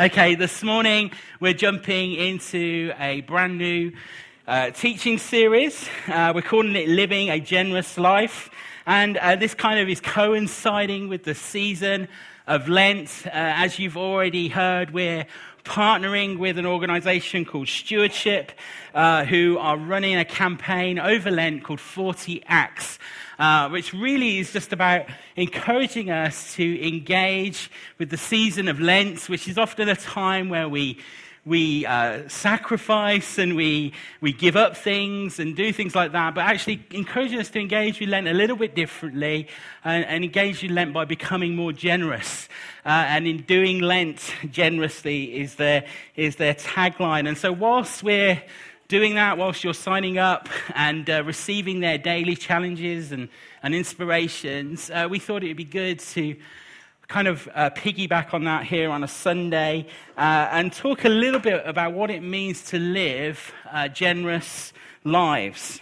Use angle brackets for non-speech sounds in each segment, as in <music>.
Okay, this morning we're jumping into a brand new uh, teaching series. Uh, we're calling it Living a Generous Life. And uh, this kind of is coinciding with the season of Lent. Uh, as you've already heard, we're partnering with an organization called Stewardship, uh, who are running a campaign over Lent called 40 Acts, uh, which really is just about encouraging us to engage with the season of Lent, which is often a time where we we uh, sacrifice and we, we give up things and do things like that, but actually encouraging us to engage with Lent a little bit differently and, and engage with Lent by becoming more generous. Uh, and in doing Lent generously is their, is their tagline. And so, whilst we're doing that, whilst you're signing up and uh, receiving their daily challenges and, and inspirations, uh, we thought it would be good to kind of uh, piggyback on that here on a Sunday uh, and talk a little bit about what it means to live uh, generous lives.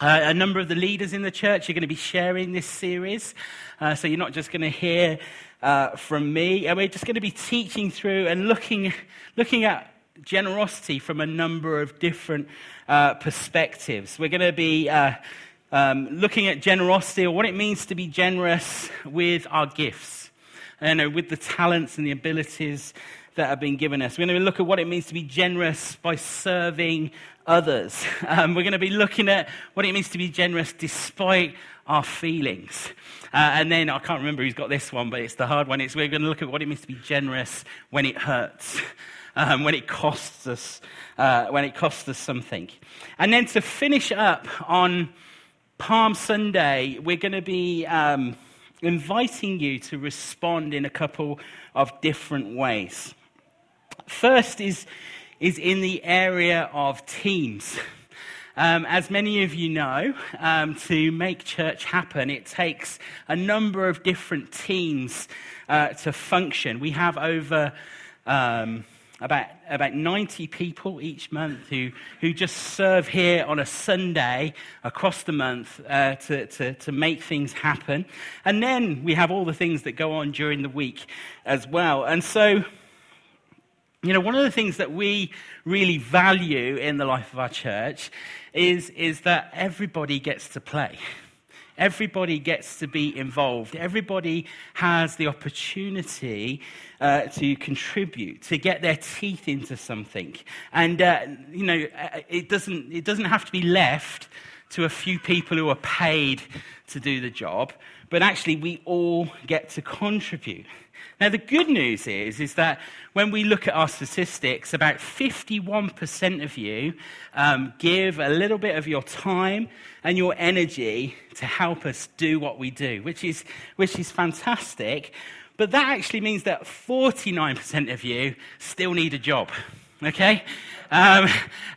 Uh, a number of the leaders in the church are going to be sharing this series, uh, so you're not just going to hear uh, from me. And we're just going to be teaching through and looking, looking at generosity from a number of different perspectives. We're going to be um, looking at generosity or what it means to be generous with our gifts know, with the talents and the abilities that have been given us. We're going to look at what it means to be generous by serving others. <laughs> Um, we're going to be looking at what it means to be generous despite our feelings. Uh, and then I can't remember who's got this one, but it's the hard one. It's we're going to look at what it means to be generous when it hurts. <laughs> Um, when it costs us, uh, when it costs us something, and then to finish up on Palm Sunday, we're going to be um, inviting you to respond in a couple of different ways. First is, is in the area of teams. Um, as many of you know, um, to make church happen, it takes a number of different teams uh, to function. We have over um, about, about 90 people each month who, who just serve here on a Sunday across the month uh, to, to, to make things happen. And then we have all the things that go on during the week as well. And so, you know, one of the things that we really value in the life of our church is, is that everybody gets to play. Everybody gets to be involved. Everybody has the opportunity uh, to contribute, to get their teeth into something. And, uh, you know, uh, it doesn't, it doesn't have to be left to a few people who are paid to do the job, but actually we all get to contribute. Now, the good news is, is that when we look at our statistics, about 51% of you um, give a little bit of your time and your energy to help us do what we do, which is, which is fantastic. But that actually means that 49% of you still need a job. Okay? Um,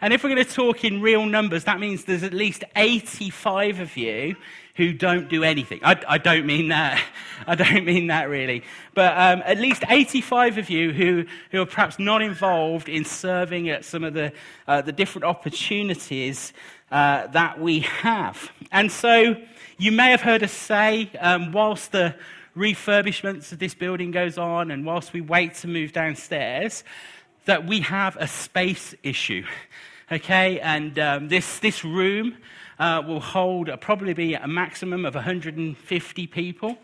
and if we're going to talk in real numbers, that means there's at least 85 of you who don't do anything. I, I don't mean that. <laughs> I don't mean that really. But um, at least 85 of you who, who are perhaps not involved in serving at some of the, uh, the different opportunities uh, that we have. And so you may have heard us say, um, whilst the refurbishments of this building goes on and whilst we wait to move downstairs, that we have a space issue. <laughs> Okay, and um, this, this room uh, will hold uh, probably be a maximum of 150 people.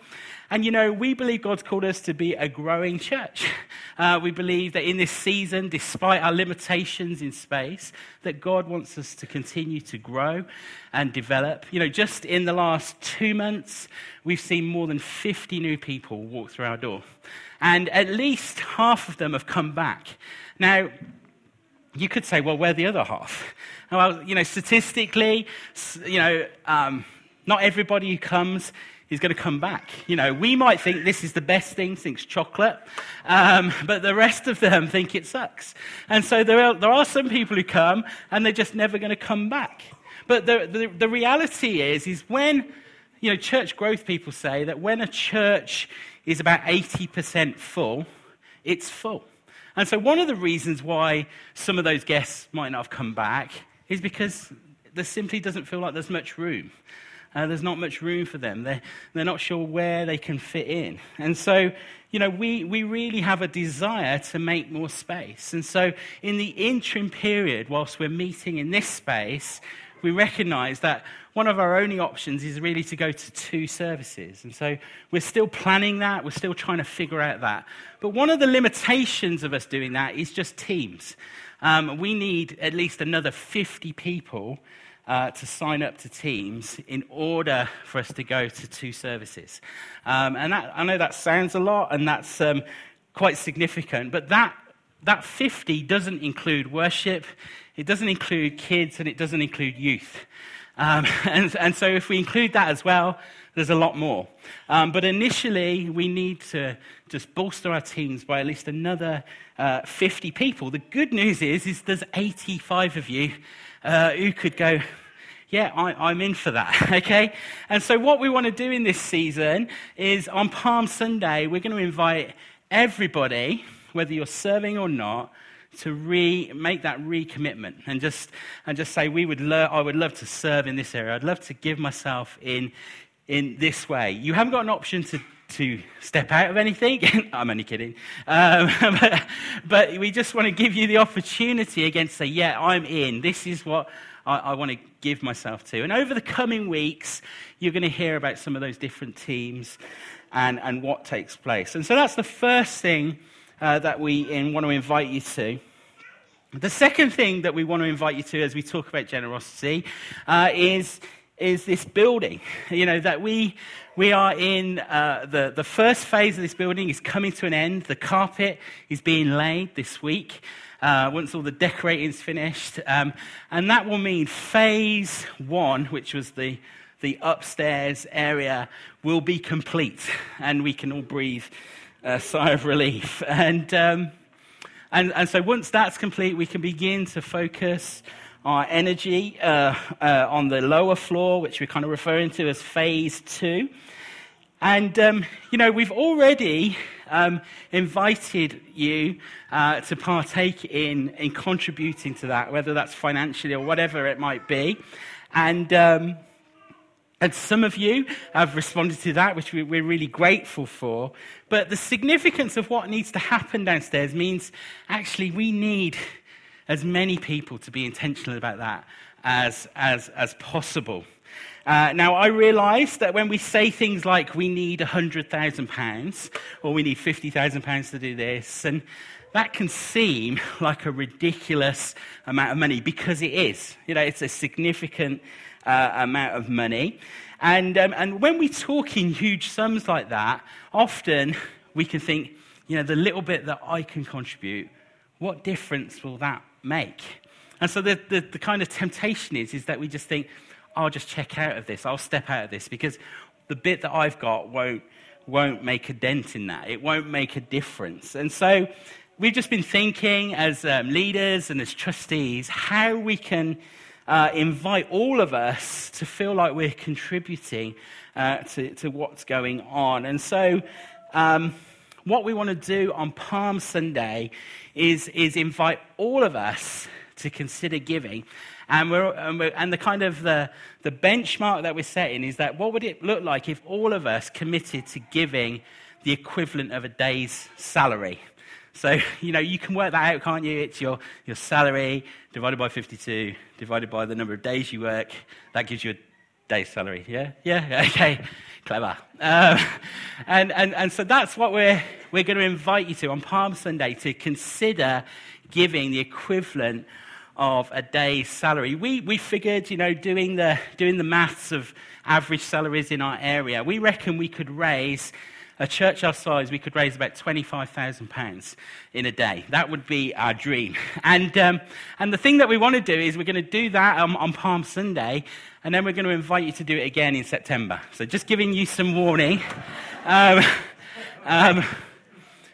And you know, we believe God's called us to be a growing church. <laughs> Uh, we believe that in this season, despite our limitations in space, that God wants us to continue to grow and develop. You know, just in the last two months, we've seen more than 50 new people walk through our door. And at least half of them have come back. Now, you could say, well, where the other half? <laughs> Well, you know, statistically, you know, um, not everybody who comes is going to come back. You know, we might think this is the best thing since chocolate, um, but the rest of them think it sucks. And so there are, there are some people who come and they're just never going to come back. But the, the, the reality is, is when, you know, church growth people say that when a church is about 80% full, it's full. And so one of the reasons why some of those guests might not have come back is because there simply doesn't feel like there's much room. uh, there's not much room for them. They're, they're not sure where they can fit in. And so, you know, we, we really have a desire to make more space. And so, in the interim period, whilst we're meeting in this space, we recognize that one of our only options is really to go to two services. And so we're still planning that, we're still trying to figure out that. But one of the limitations of us doing that is just teams. Um, we need at least another 50 people uh, to sign up to Teams in order for us to go to two services. Um, and that, I know that sounds a lot and that's um, quite significant, but that, that 50 doesn't include worship, it doesn't include kids, and it doesn't include youth. Um, <laughs> and, and, so if we include that as well, there's a lot more. Um, but initially, we need to just bolster our teams by at least another uh, 50 people. The good news is, is there's 85 of you uh, who could go, yeah, I, am in for that, <laughs> okay? And so, what we want to do in this season is on Palm Sunday, we're going to invite everybody, whether you're serving or not, to re, make that recommitment and just, and just say, we would lo- I would love to serve in this area. I'd love to give myself in, in this way. You haven't got an option to to step out of anything. <laughs> I'm only kidding. Um, <laughs> but, but, we just want to give you the opportunity again to say, yeah, I'm in. This is what I, I want to give myself to. And over the coming weeks, you're going to hear about some of those different teams and, and what takes place. And so that's the first thing uh, that we in, want to invite you to. The second thing that we want to invite you to as we talk about generosity uh, is, is this building. You know, that we, we are in uh, the, the first phase of this building is coming to an end. The carpet is being laid this week. Uh, once all the decorating's finished. Um, and that will mean phase one, which was the, the upstairs area, will be complete. And we can all breathe a sigh of relief. <laughs> And, um, and, and so once that's complete, we can begin to focus our energy uh, uh, on the lower floor, which we're kind of referring to as phase two. And, um, you know, we've already um, invited you uh, to partake in, in contributing to that, whether that's financially or whatever it might be. And, um, and some of you have responded to that, which we're really grateful for. But the significance of what needs to happen downstairs means actually we need as many people to be intentional about that as, as, as possible. Uh, now, I realize that when we say things like we need £100,000 or we need £50,000 to do this, and that can seem like a ridiculous amount of money because it is. You know, it's a significant uh, amount of money. And, um, and when we talk in huge sums like that, often we can think, you know, the little bit that I can contribute, what difference will that make? And so the, the, the kind of temptation is, is that we just think, I'll just check out of this. I'll step out of this because the bit that I've got won't, won't make a dent in that. It won't make a difference. And so we've just been thinking as um, leaders and as trustees how we can uh, invite all of us to feel like we're contributing uh, to, to what's going on. And so um, what we want to do on Palm Sunday is, is invite all of us to consider giving. And, we're, and, we're, and, the kind of the, the benchmark that we're setting is that what would it look like if all of us committed to giving the equivalent of a day's salary? So, <laughs> you know, you can work that out, can't you? It's your, your salary divided by 52, divided by the number of days you work. That gives you a day's salary. Yeah? Yeah? <laughs> Okay. Clever. Um, <laughs> and, and, and so that's what we're, we're going to invite you to on Palm Sunday to consider giving the equivalent of a day's salary. We, we figured, you know, doing the, doing the maths of average salaries in our area, we reckon we could raise, a church our size, we could raise about £25,000 in a day. That would be our dream. <laughs> And, um, and the thing that we want to do is we're going to do that on, on Palm Sunday, and then we're going to invite you to do it again in September. So just giving you some warning. <laughs> Um, um,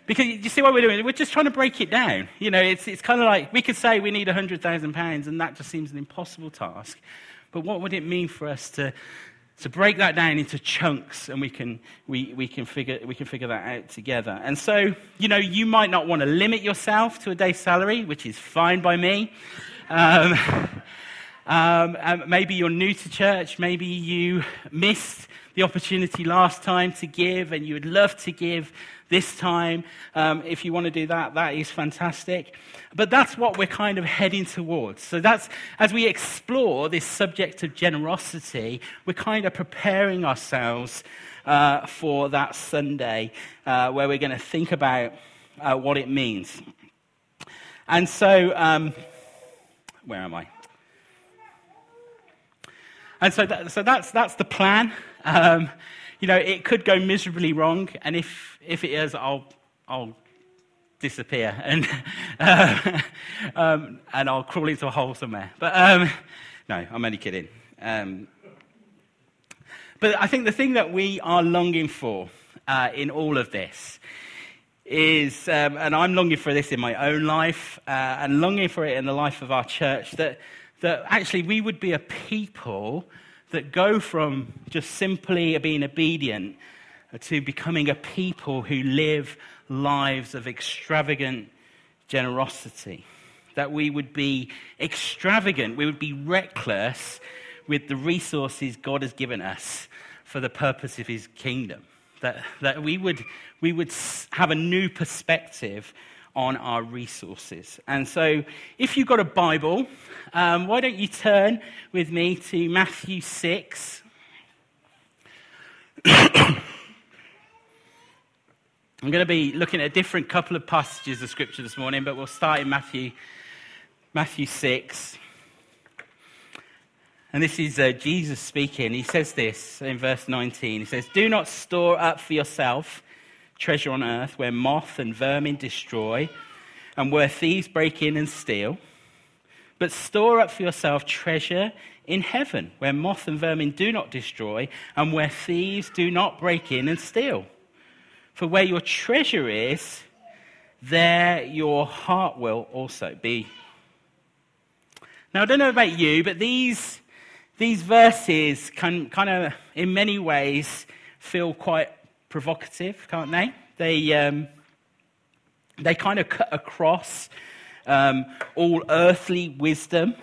because you see what we're doing? We're just trying to break it down. You know, it's, it's kind of like we could say we need £100,000, and that just seems an impossible task. But what would it mean for us to, to break that down into chunks and we can, we, we, can figure, we can figure that out together? And so, you know, you might not want to limit yourself to a day's salary, which is fine by me. Um, <laughs> Um, maybe you're new to church. Maybe you missed the opportunity last time to give and you would love to give this time. Um, if you want to do that, that is fantastic. But that's what we're kind of heading towards. So that's, as we explore this subject of generosity, we're kind of preparing ourselves uh, for that Sunday uh, where we're going to think about uh, what it means. And so, um, where am I? And so, that, so that's, that's the plan. Um, you know, it could go miserably wrong, and if, if it is, I'll, I'll disappear and, <laughs> uh, um, and I'll crawl into a hole somewhere. But um, no, I'm only kidding. Um, but I think the thing that we are longing for uh, in all of this is, um, and I'm longing for this in my own life uh, and longing for it in the life of our church, that that actually we would be a people that go from just simply being obedient to becoming a people who live lives of extravagant generosity. That we would be extravagant, we would be reckless with the resources God has given us for the purpose of his kingdom. That, that we, would, we would have a new perspective on our resources. And so, if you've got a Bible, um, why don't you turn with me to Matthew 6? <coughs> I'm going to be looking at a different couple of passages of Scripture this morning, but we'll start in Matthew, Matthew 6. And this is uh, Jesus speaking. He says this in verse 19. He says, Do not store up for yourself treasure on earth where moth and vermin destroy and where thieves break in and steal. But store up for yourself treasure in heaven where moth and vermin do not destroy and where thieves do not break in and steal. For where your treasure is, there your heart will also be. Now, I don't know about you, but these, these verses can kind of, in many ways, feel quite provocative, can't they? They, um, they kind of cut across um, all earthly wisdom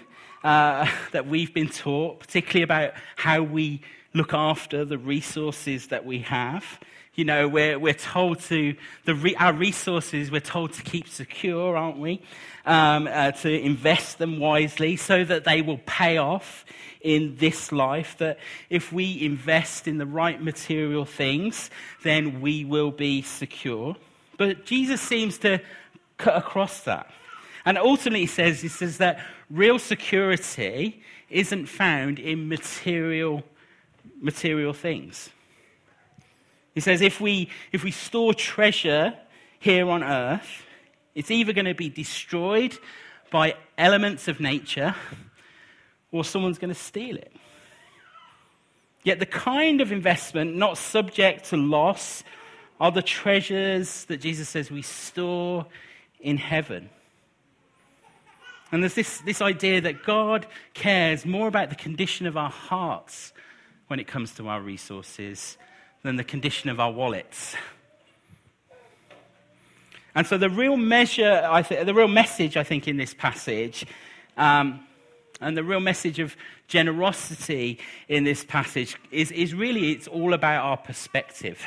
uh, <laughs> that we've been taught, particularly about how we look after the resources that we have. You know, we're, we're told to, the re, our resources, we're told to keep secure, aren't we? Um, uh, to invest them wisely so that they will pay off in this life, that if we invest in the right material things, then we will be secure. But Jesus seems to cut across that. And ultimately, he says, he says that real security isn't found in material, material things. He says if we, if we store treasure here on earth, it's either going to be destroyed by elements of nature or someone's going to steal it. Yet the kind of investment not subject to loss are the treasures that Jesus says we store in heaven. And there's this, this idea that God cares more about the condition of our hearts when it comes to our resources than the condition of our wallets. And so the real measure, I th- the real message, I think, in this passage um, and the real message of generosity in this passage is, is really it's all about our perspective.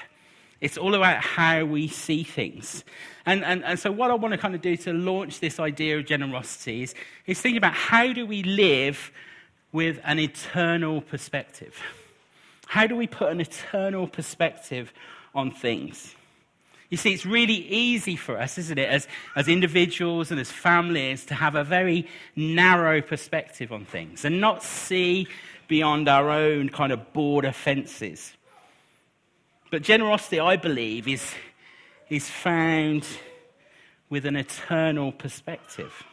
It's all about how we see things. And, and, and so, what I want to kind of do to launch this idea of generosity is, is think about how do we live with an eternal perspective? How do we put an eternal perspective on things? You see, it's really easy for us, isn't it, as, as individuals and as families, to have a very narrow perspective on things and not see beyond our own kind of border fences. But generosity, I believe, is, is found with an eternal perspective.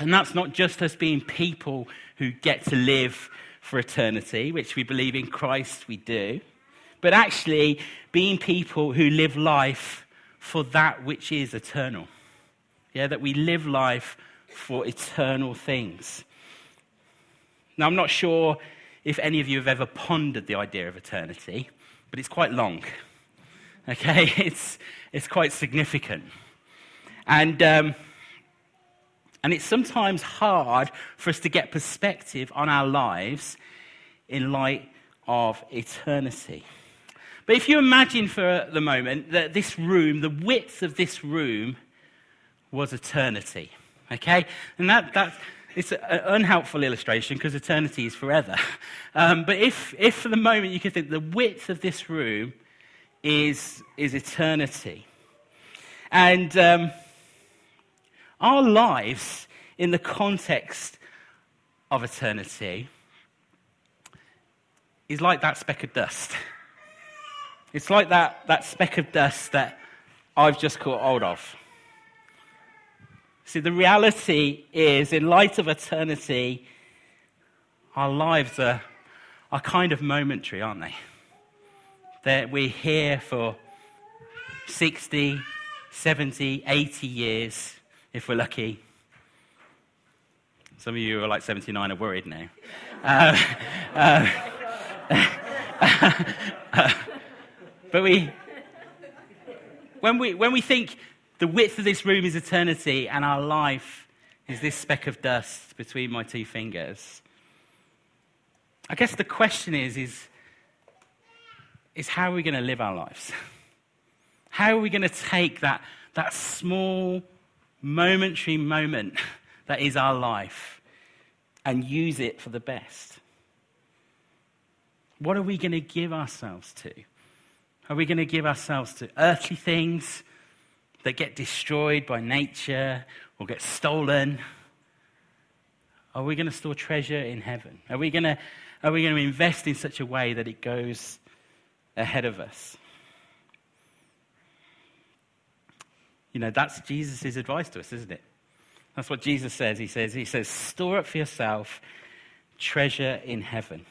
And that's not just us being people who get to live for eternity, which we believe in Christ we do but actually being people who live life for that which is eternal. Yeah, that we live life for eternal things. Now, I'm not sure if any of you have ever pondered the idea of eternity, but it's quite long. Okay, <laughs> it's, it's quite significant. And um, And it's sometimes hard for us to get perspective on our lives in light of eternity. But if you imagine for the moment that this room, the width of this room, was eternity, okay? And that, that it's an unhelpful illustration because eternity is forever. <laughs> Um, but if, if for the moment you could think the width of this room is, is eternity. And um, our lives in the context of eternity is like that speck of dust. It's like that, that speck of dust that I've just caught hold of. See, the reality is, in light of eternity, our lives are, are kind of momentary, aren't they? That we're here for 60, 70, 80 years, if we're lucky. Some of you who are like 79 are worried now. Uh, uh, <laughs> but we, when we, when we think the width of this room is eternity and our life is this speck of dust between my two fingers, I guess the question is, is, is how are we going to live our lives? How are we going to take that, that small, momentary moment <laughs> that is our life and use it for the best? What are we going to give ourselves to? Are we going to give ourselves to earthly things that get destroyed by nature or get stolen? Are we going to store treasure in heaven? Are we going to, are we going to invest in such a way that it goes ahead of us? You know, that's Jesus' advice to us, isn't it? That's what Jesus says. He says, he says, store up for yourself treasure in heaven.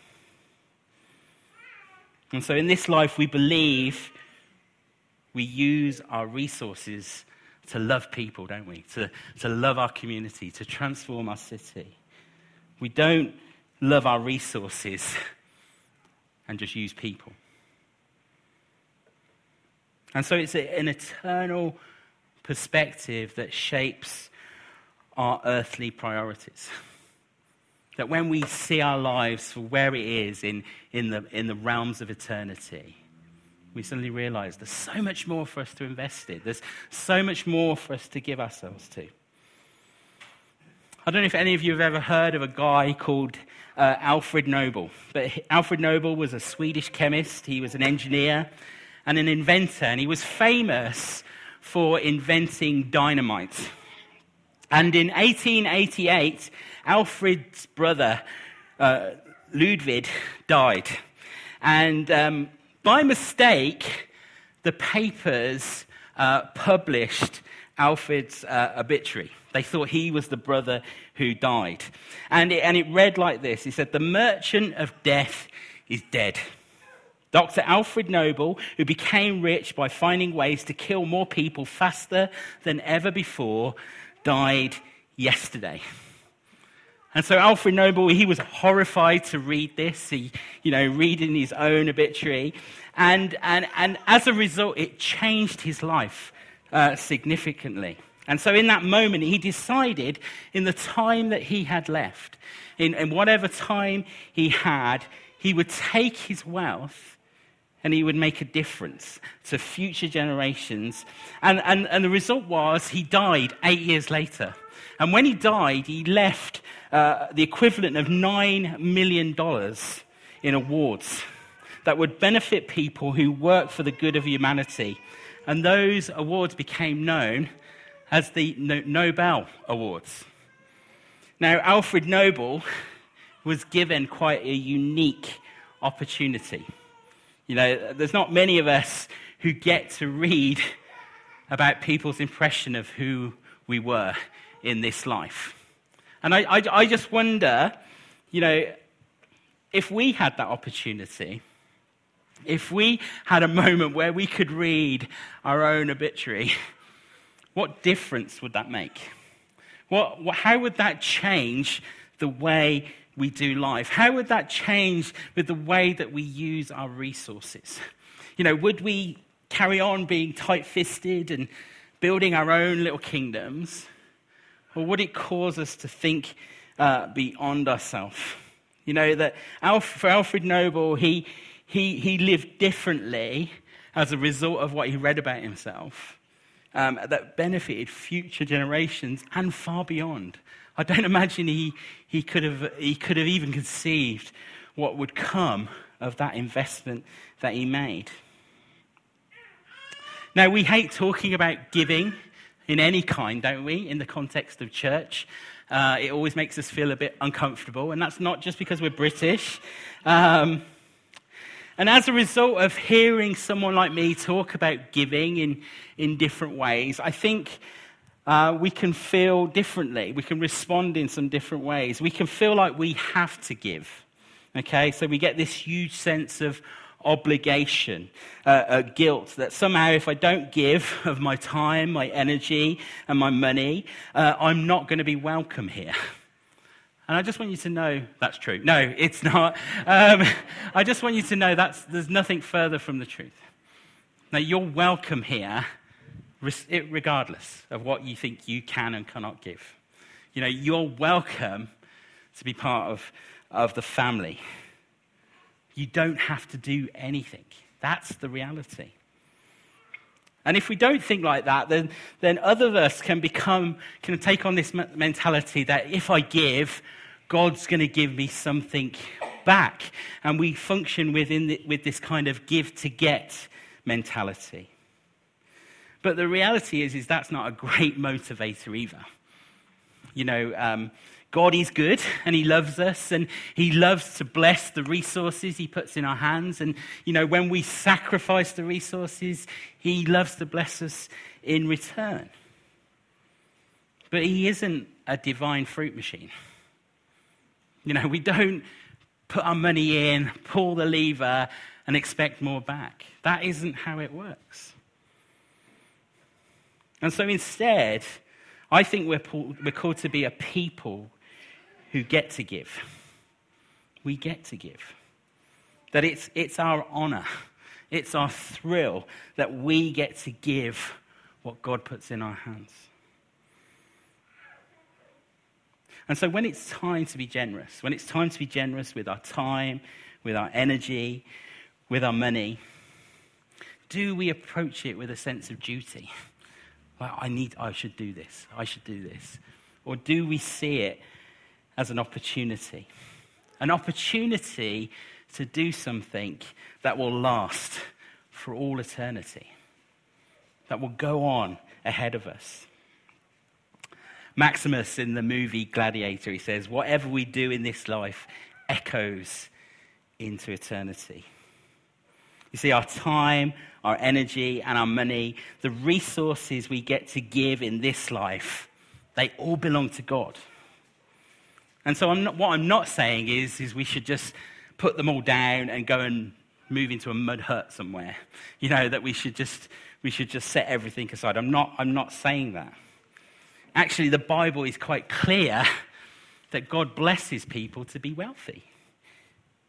And so in this life, we believe we use our resources to love people, don't we? To, to love our community, to transform our city. We don't love our resources <laughs> and just use people. And so it's an eternal perspective that shapes our earthly priorities. <laughs> That when we see our lives for where it is in, in, the, in the realms of eternity, we suddenly realize there's so much more for us to invest in. There's so much more for us to give ourselves to. I don't know if any of you have ever heard of a guy called uh, Alfred Nobel, but Alfred Nobel was a Swedish chemist, he was an engineer and an inventor, and he was famous for inventing dynamite. And in 1888, Alfred's brother, uh, Ludwig, died. And um, by mistake, the papers uh, published Alfred's uh, obituary. They thought he was the brother who died. And it, and it read like this He said, The merchant of death is dead. Dr. Alfred Nobel, who became rich by finding ways to kill more people faster than ever before, died yesterday. And so Alfred Nobel, he was horrified to read this, he, you know, reading his own obituary. And, and, and as a result, it changed his life uh, significantly. And so in that moment, he decided in the time that he had left, in, in whatever time he had, he would take his wealth and he would make a difference to future generations. And, and, and the result was he died eight years later. And when he died, he left uh, the equivalent of $9 million in awards that would benefit people who work for the good of humanity. And those awards became known as the Nobel Awards. Now, Alfred Nobel was given quite a unique opportunity. You know, there's not many of us who get to read about people's impression of who we were in this life. And I, I, I just wonder, you know, if we had that opportunity, if we had a moment where we could read our own obituary, what difference would that make? What, what, how would that change the way we do life? How would that change with the way that we use our resources? You know, would we carry on being tight fisted and building our own little kingdoms? Or would it cause us to think uh, beyond ourselves? You know, that for Alfred Nobel, he, he, he lived differently as a result of what he read about himself um, that benefited future generations and far beyond. I don't imagine he, he, could have, he could have even conceived what would come of that investment that he made. Now, we hate talking about giving in any kind, don't we, in the context of church. Uh, it always makes us feel a bit uncomfortable, and that's not just because we're British. Um, and as a result of hearing someone like me talk about giving in, in different ways, I think uh, we can feel differently. We can respond in some different ways. We can feel like we have to give. Okay, so we get this huge sense of obligation, uh, uh, guilt that somehow if I don't give <laughs> of my time, my energy, and my money, uh, I'm not going to be welcome here. <laughs> And I just want you to know that's true. No, it's not. Um, <laughs> I just want you to know that there's nothing further from the truth. Now, you're welcome here, regardless of what you think you can and cannot give. You know, you're welcome to be part of, of the family. You don't have to do anything. That's the reality. And if we don't think like that, then, then other of us can become, can take on this mentality that if I give, God's going to give me something back. And we function within the, with this kind of give to get mentality. But the reality is, is that's not a great motivator either. You know, um, God is good and He loves us and He loves to bless the resources He puts in our hands. And, you know, when we sacrifice the resources, He loves to bless us in return. But He isn't a divine fruit machine. You know, we don't put our money in, pull the lever, and expect more back. That isn't how it works. And so instead, I think we're, we're called to be a people who get to give. We get to give. That it's, it's our honor, it's our thrill that we get to give what God puts in our hands. And so when it's time to be generous, when it's time to be generous with our time, with our energy, with our money, do we approach it with a sense of duty? I need, I should do this, I should do this. Or do we see it as an opportunity? An opportunity to do something that will last for all eternity, that will go on ahead of us. Maximus in the movie Gladiator, he says, Whatever we do in this life echoes into eternity. You see, our time, our energy, and our money, the resources we get to give in this life, they all belong to God. And so, I'm not, what I'm not saying is, is we should just put them all down and go and move into a mud hut somewhere. You know, that we should just, we should just set everything aside. I'm not, I'm not saying that actually, the Bible is quite clear that God blesses people to be wealthy.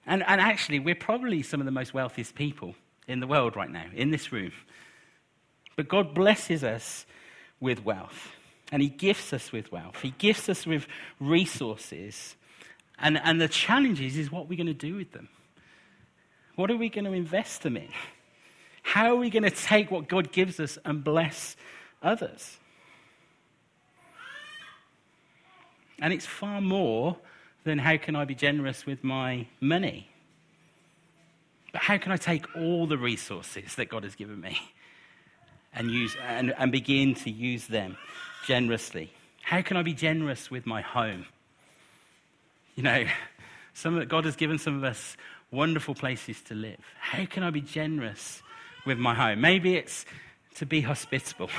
And, and actually, we're probably some of the most wealthiest people in the world right now, in this room. But God blesses us with wealth. And He gifts us with wealth. He gifts us with resources. And, and the challenge is, is what we're going to do with them. What are we going to invest them in? How are we going to take what God gives us and bless others? And it's far more than how can I be generous with my money. But how can I take all the resources that God has given me and, use, and, and begin to use them generously? How can I be generous with my home? You know, some, God has given some of us wonderful places to live. How can I be generous with my home? Maybe it's to be hospitable.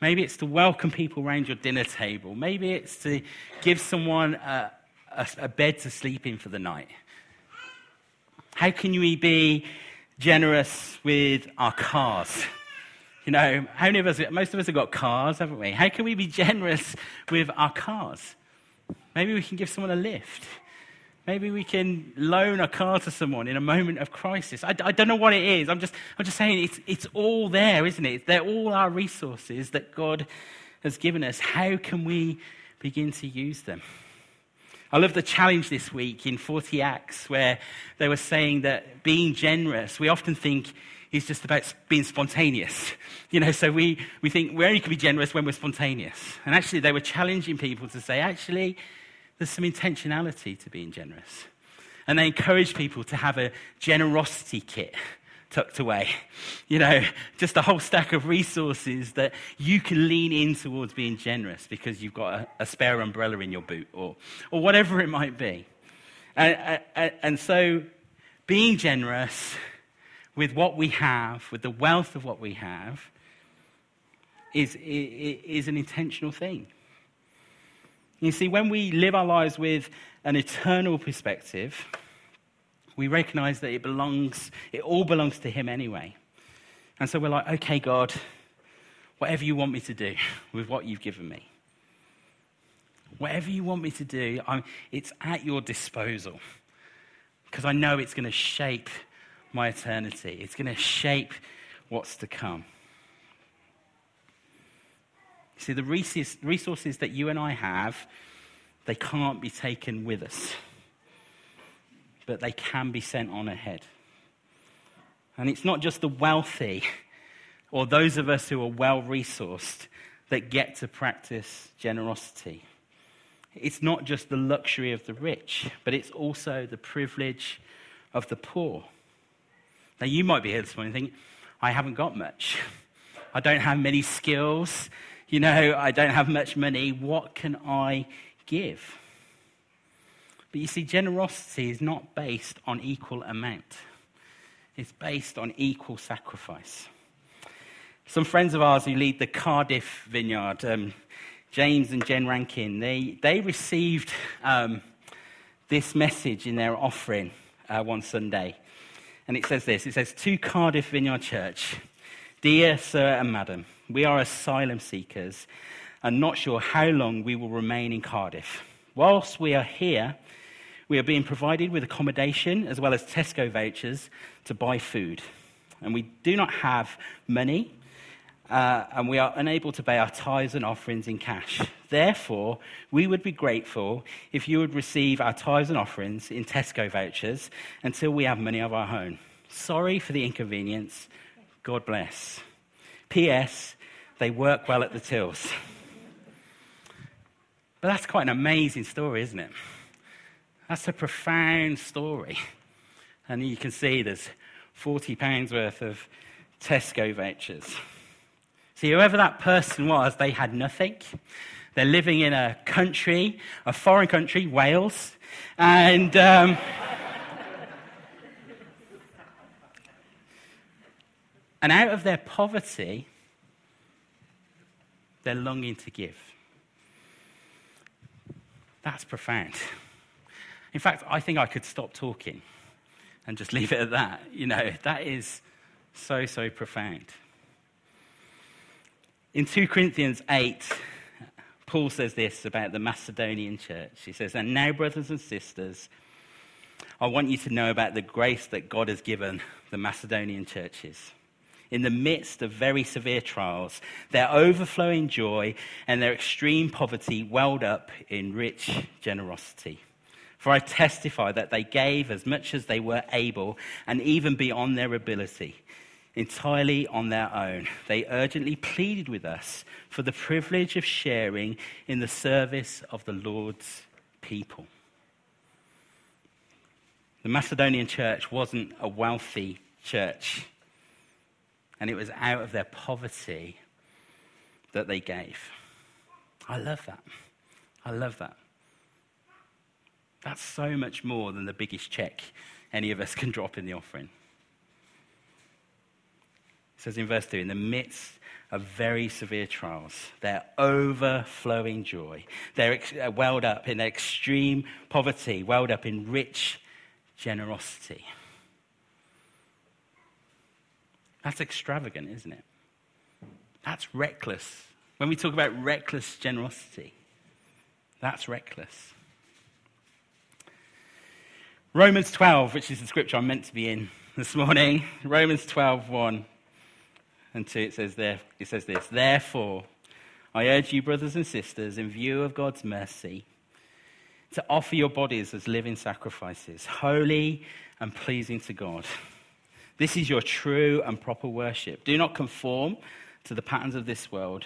Maybe it's to welcome people around your dinner table. Maybe it's to give someone a, a, a bed to sleep in for the night. How can we be generous with our cars? You know, how many of us, most of us have got cars, haven't we? How can we be generous with our cars? Maybe we can give someone a lift. Maybe we can loan a car to someone in a moment of crisis. I, I, don't know what it is. I'm just, I'm just saying it's, it's all there, isn't it? They're all our resources that God has given us, how can we begin to use them? I love the challenge this week in 40 Acts where they were saying that being generous, we often think is just about being spontaneous. <laughs> You know, so we, we think we only can be generous when we're spontaneous. And actually, they were challenging people to say, actually, there's some intentionality to being generous. And they encourage people to have a generosity kit tucked away. <laughs> You know, just a whole stack of resources that you can lean in towards being generous because you've got a, a spare umbrella in your boot or, or whatever it might be. And, and, and so, being generous with what we have, with the wealth of what we have, is, is an intentional thing. You see, when we live our lives with an eternal perspective, we recognize that it belongs, it all belongs to Him anyway. And so we're like, okay, God, whatever you want me to do with what you've given me, whatever you want me to do, I'm, it's at your disposal. Because I know it's going to shape my eternity, it's going to shape what's to come. See, the resources that you and I have, they can't be taken with us but they can be sent on ahead. And it's not just the wealthy or those of us who are well resourced that get to practice generosity. It's not just the luxury of the rich, but it's also the privilege of the poor. Now, you might be here this morning thinking, I haven't got much. I don't have many skills. You know, I don't have much money. What can I give? But you see, generosity is not based on equal amount, it's based on equal sacrifice. Some friends of ours who lead the Cardiff vineyard, um, James and Jen Rankin, they, they received um, this message in their offering uh, one Sunday. And it says this it says, To Cardiff Vineyard Church, Dear Sir and Madam, we are asylum seekers and not sure how long we will remain in Cardiff. Whilst we are here, we are being provided with accommodation as well as Tesco vouchers to buy food. And we do not have money, uh, and we are unable to pay our tithes and offerings in cash. Therefore, we would be grateful if you would receive our tithes and offerings in Tesco vouchers until we have money of our own. Sorry for the inconvenience. God bless. P.S. They work well at the tills. But that's quite an amazing story, isn't it? That's a profound story. And you can see there's 40 pounds worth of Tesco vouchers. See, whoever that person was, they had nothing. They're living in a country, a foreign country, Wales, and. Um, and out of their poverty, they're longing to give. That's profound. In fact, I think I could stop talking and just <laughs> leave it at that. You know, that is so, so profound. In 2 Corinthians 8, Paul says this about the Macedonian church. He says, And now, brothers and sisters, I want you to know about the grace that God has given the Macedonian churches. In the midst of very severe trials, their overflowing joy and their extreme poverty welled up in rich generosity. For I testify that they gave as much as they were able and even beyond their ability, entirely on their own. They urgently pleaded with us for the privilege of sharing in the service of the Lord's people. The Macedonian church wasn't a wealthy church, and it was out of their poverty that they gave. I love that. I love that. That's so much more than the biggest check any of us can drop in the offering. It says in verse 2 in the midst of very severe trials, their overflowing joy, they're ex- uh, welled up in extreme poverty, welled up in rich generosity. That's extravagant, isn't it? That's reckless. When we talk about reckless generosity, that's reckless. Romans 12, which is the scripture I'm meant to be in this morning. <laughs> Romans 12, 1 and 2, it says, there, it says this Therefore, I urge you, brothers and sisters, in view of God's mercy, to offer your bodies as living sacrifices, holy and pleasing to God. This is your true and proper worship. Do not conform to the patterns of this world,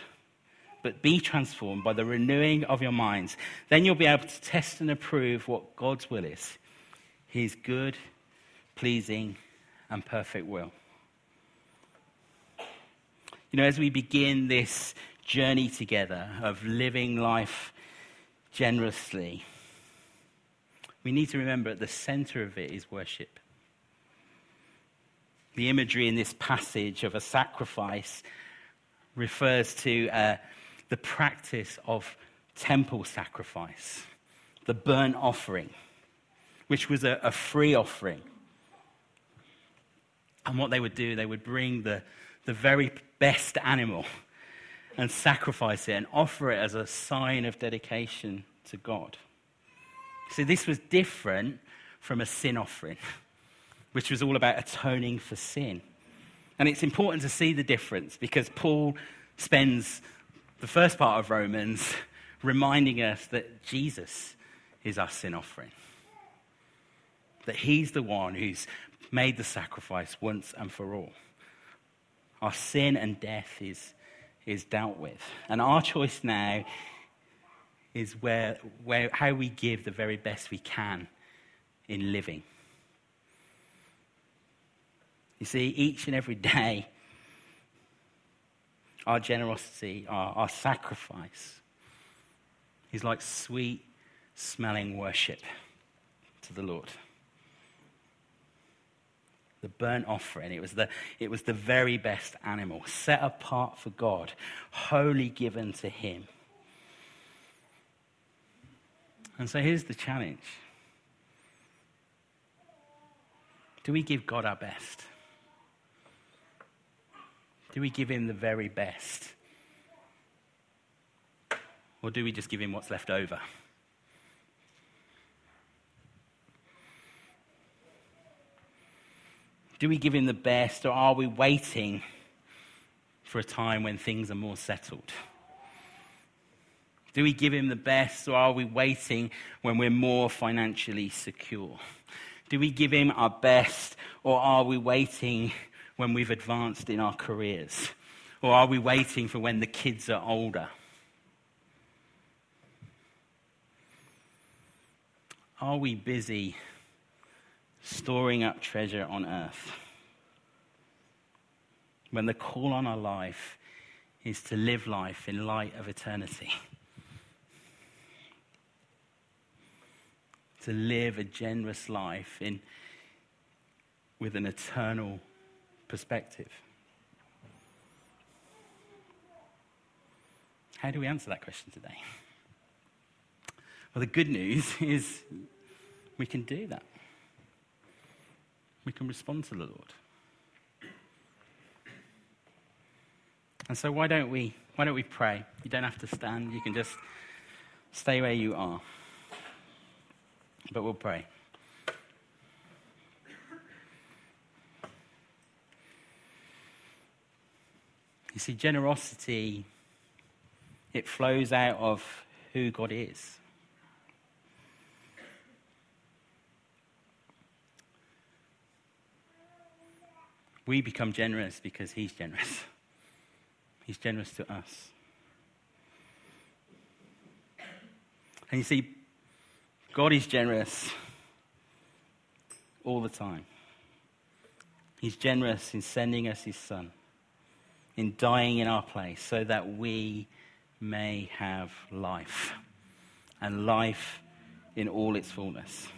but be transformed by the renewing of your minds. Then you'll be able to test and approve what God's will is his good, pleasing, and perfect will. You know, as we begin this journey together of living life generously, we need to remember at the center of it is worship. The imagery in this passage of a sacrifice refers to uh, the practice of temple sacrifice, the burnt offering, which was a, a free offering. And what they would do, they would bring the, the very best animal and sacrifice it and offer it as a sign of dedication to God. See, this was different from a sin offering, which was all about atoning for sin. And it's important to see the difference because Paul spends the first part of Romans reminding us that Jesus is our sin offering. That he's the one who's made the sacrifice once and for all. Our sin and death is, is dealt with. And our choice now is where, where, how we give the very best we can in living. You see, each and every day, our generosity, our, our sacrifice is like sweet smelling worship to the Lord the burnt offering. It was the, it was the very best animal, set apart for God, wholly given to Him. And so here's the challenge Do we give God our best? Do we give Him the very best? Or do we just give Him what's left over? Do we give him the best, or are we waiting for a time when things are more settled? Do we give him the best, or are we waiting when we're more financially secure? Do we give him our best, or are we waiting when we've advanced in our careers? Or are we waiting for when the kids are older? Are we busy storing up treasure on earth. When the call on our life is to live life in light of eternity. To live a generous life in, with an eternal perspective. How do we answer that question today? Well, the good news <laughs> is we can do that we can respond to the Lord. And so why don't we why don't we pray? You don't have to stand, you can just stay where you are. But we'll pray. You see, generosity, it flows out of who God is. We become generous because He's generous. <laughs> He's generous to us. And you see, God is generous all the time. He's generous in sending us His Son, in dying in our place, so that we may have life, and life in all its fullness.